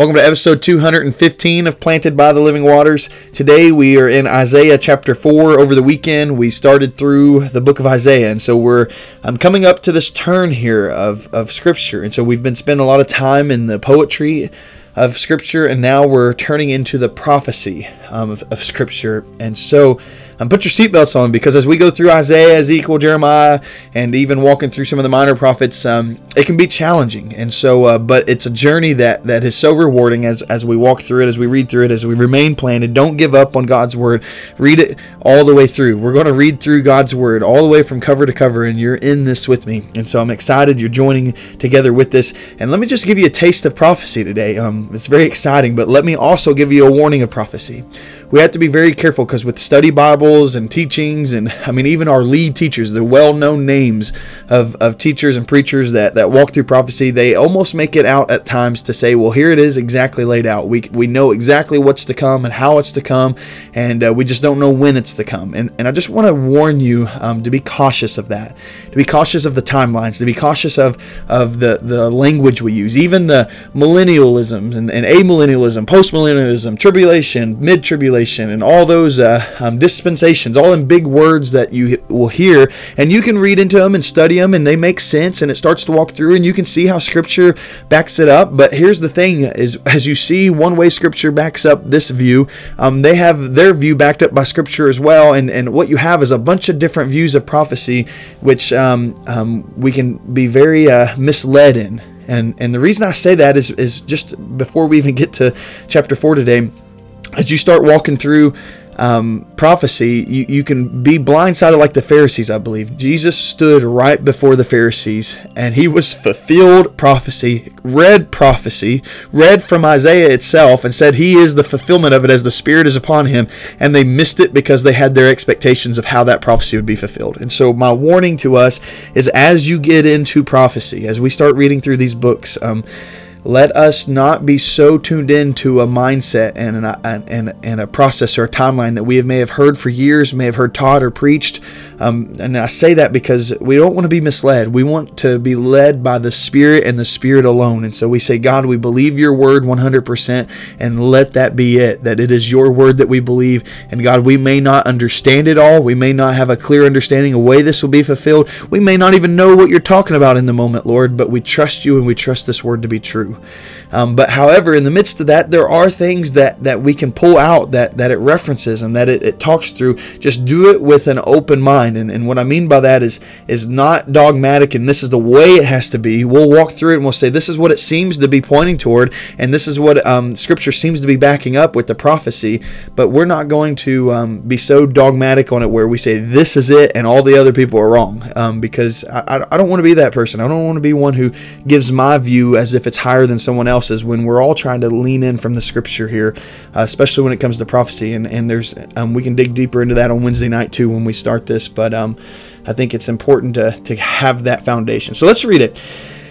Welcome to episode 215 of Planted by the Living Waters. Today we are in Isaiah chapter 4. Over the weekend we started through the book of Isaiah, and so we're I'm coming up to this turn here of, of scripture. And so we've been spending a lot of time in the poetry of scripture, and now we're turning into the prophecy um, of, of scripture. And so um, put your seatbelts on because as we go through Isaiah, Ezekiel, Jeremiah, and even walking through some of the minor prophets, um, it can be challenging. And so, uh, but it's a journey that that is so rewarding as as we walk through it, as we read through it, as we remain planted. Don't give up on God's word. Read it all the way through. We're going to read through God's word all the way from cover to cover, and you're in this with me. And so I'm excited you're joining together with this. And let me just give you a taste of prophecy today. Um, it's very exciting, but let me also give you a warning of prophecy we have to be very careful because with study Bibles and teachings, and I mean, even our lead teachers, the well known names of, of teachers and preachers that, that walk through prophecy, they almost make it out at times to say, well, here it is exactly laid out. We, we know exactly what's to come and how it's to come, and uh, we just don't know when it's to come. And, and I just want to warn you um, to be cautious of that, to be cautious of the timelines, to be cautious of, of the, the language we use, even the millennialisms and, and amillennialism, postmillennialism, tribulation, mid tribulation and all those uh, um, dispensations, all in big words that you will hear, and you can read into them and study them, and they make sense, and it starts to walk through, and you can see how Scripture backs it up. But here's the thing: is as you see one way Scripture backs up this view, um, they have their view backed up by Scripture as well, and and what you have is a bunch of different views of prophecy, which um, um we can be very uh, misled in. And, and the reason I say that is, is just before we even get to chapter 4 today, as you start walking through um, prophecy, you, you can be blindsided like the Pharisees, I believe. Jesus stood right before the Pharisees and he was fulfilled prophecy, read prophecy, read from Isaiah itself, and said he is the fulfillment of it as the Spirit is upon him. And they missed it because they had their expectations of how that prophecy would be fulfilled. And so, my warning to us is as you get into prophecy, as we start reading through these books, um, let us not be so tuned into a mindset and, an, and, and a process or a timeline that we may have heard for years, may have heard taught or preached. Um, and I say that because we don't want to be misled. We want to be led by the Spirit and the Spirit alone. And so we say, God, we believe your word 100% and let that be it, that it is your word that we believe. And God, we may not understand it all. We may not have a clear understanding of way this will be fulfilled. We may not even know what you're talking about in the moment, Lord, but we trust you and we trust this word to be true. Um, but however, in the midst of that, there are things that, that we can pull out that, that it references and that it, it talks through. Just do it with an open mind. And, and what I mean by that is is not dogmatic and this is the way it has to be. We'll walk through it and we'll say this is what it seems to be pointing toward, and this is what um, Scripture seems to be backing up with the prophecy. But we're not going to um, be so dogmatic on it where we say this is it and all the other people are wrong. Um, because I, I don't want to be that person. I don't want to be one who gives my view as if it's higher higher than someone else's when we're all trying to lean in from the scripture here, uh, especially when it comes to prophecy. And, and there's um, we can dig deeper into that on Wednesday night too when we start this. But um, I think it's important to, to have that foundation. So let's read it.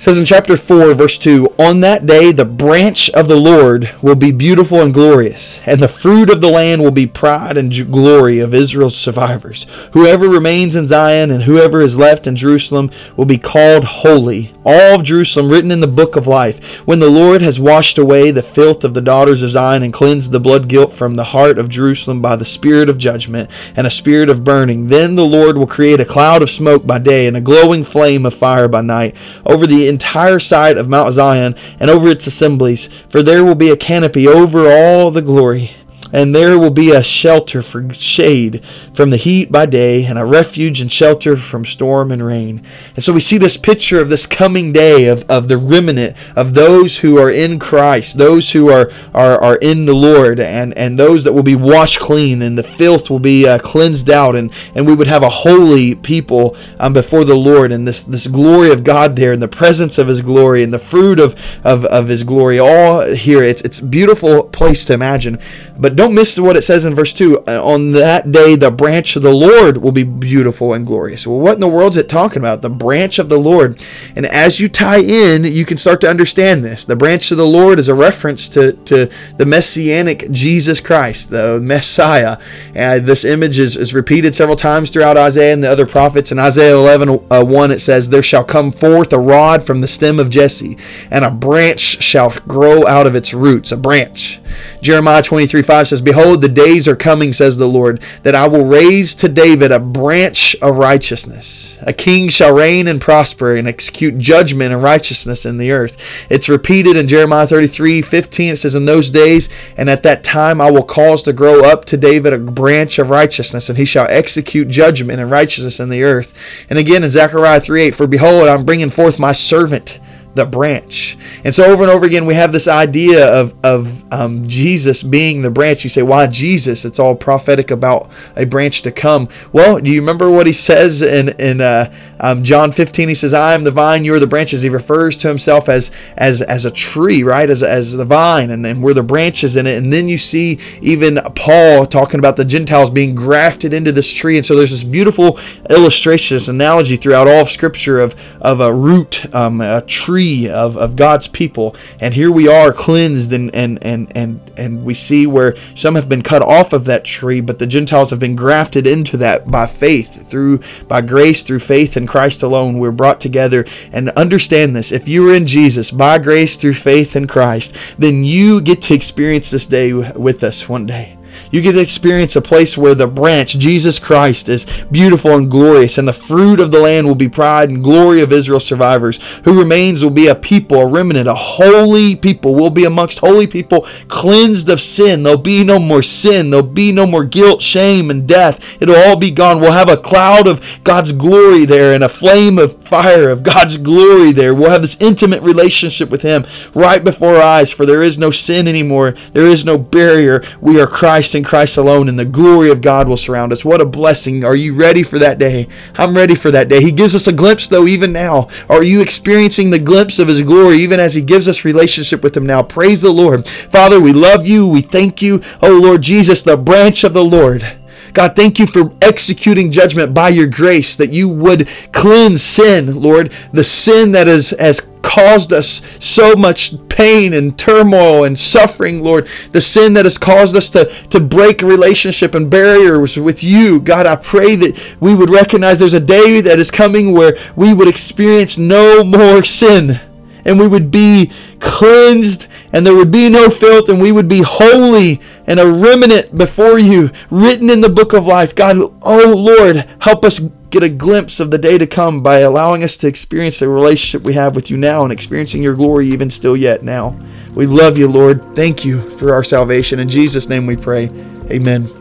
It says in chapter 4, verse 2 On that day, the branch of the Lord will be beautiful and glorious, and the fruit of the land will be pride and glory of Israel's survivors. Whoever remains in Zion and whoever is left in Jerusalem will be called holy. All of Jerusalem written in the book of life. When the Lord has washed away the filth of the daughters of Zion and cleansed the blood guilt from the heart of Jerusalem by the spirit of judgment and a spirit of burning, then the Lord will create a cloud of smoke by day and a glowing flame of fire by night over the entire side of Mount Zion and over its assemblies, for there will be a canopy over all the glory and there will be a shelter for shade from the heat by day, and a refuge and shelter from storm and rain. And so we see this picture of this coming day of, of the remnant of those who are in Christ, those who are, are, are in the Lord, and, and those that will be washed clean, and the filth will be uh, cleansed out, and, and we would have a holy people um, before the Lord, and this, this glory of God there, and the presence of His glory, and the fruit of, of, of His glory, all here. It's, it's a beautiful place to imagine. But don't miss what it says in verse 2. Uh, on that day, the branch of the Lord will be beautiful and glorious. Well, what in the world is it talking about? The branch of the Lord. And as you tie in, you can start to understand this. The branch of the Lord is a reference to, to the messianic Jesus Christ, the Messiah. And this image is, is repeated several times throughout Isaiah and the other prophets. In Isaiah 11 uh, 1, it says, There shall come forth a rod from the stem of Jesse, and a branch shall grow out of its roots. A branch. Jeremiah 23 5 says, Behold, the days are coming, says the Lord, that I will raise to David a branch of righteousness. A king shall reign and prosper and execute judgment and righteousness in the earth. It's repeated in Jeremiah 33 15. It says, In those days and at that time I will cause to grow up to David a branch of righteousness, and he shall execute judgment and righteousness in the earth. And again in Zechariah 3 8, For behold, I'm bringing forth my servant the branch. And so over and over again, we have this idea of, of um, Jesus being the branch. You say, why Jesus? It's all prophetic about a branch to come. Well, do you remember what he says in, in uh, um, John 15? He says, I am the vine, you're the branches. He refers to himself as, as, as a tree, right? As, as the vine, and then we're the branches in it. And then you see even Paul talking about the Gentiles being grafted into this tree. And so there's this beautiful illustration, this analogy throughout all of Scripture of, of a root, um, a tree of, of God's people. And here we are cleansed and, and, and, and, and we see where some have been cut off of that tree, but the Gentiles have been grafted into that by faith, through by grace, through faith in Christ alone. We're brought together. And understand this if you are in Jesus by grace through faith in Christ, then you get to experience this day with us one day. You get to experience a place where the branch, Jesus Christ, is beautiful and glorious, and the fruit of the land will be pride and glory of Israel's survivors. Who remains will be a people, a remnant, a holy people. We'll be amongst holy people, cleansed of sin. There'll be no more sin. There'll be no more guilt, shame, and death. It'll all be gone. We'll have a cloud of God's glory there and a flame of fire of God's glory there. We'll have this intimate relationship with Him right before our eyes, for there is no sin anymore. There is no barrier. We are Christ in Christ alone, and the glory of God will surround us. What a blessing. Are you ready for that day? I'm ready for that day. He gives us a glimpse, though, even now. Are you experiencing the glimpse of His glory, even as He gives us relationship with Him now? Praise the Lord. Father, we love you. We thank you. Oh, Lord Jesus, the branch of the Lord. God, thank you for executing judgment by your grace that you would cleanse sin, Lord, the sin that is, has caused us so much pain and turmoil and suffering, Lord, the sin that has caused us to, to break relationship and barriers with you. God, I pray that we would recognize there's a day that is coming where we would experience no more sin and we would be cleansed and there would be no filth and we would be holy and a remnant before you written in the book of life. God, oh Lord, help us get a glimpse of the day to come by allowing us to experience the relationship we have with you now and experiencing your glory even still yet now. We love you, Lord. Thank you for our salvation. In Jesus' name we pray. Amen.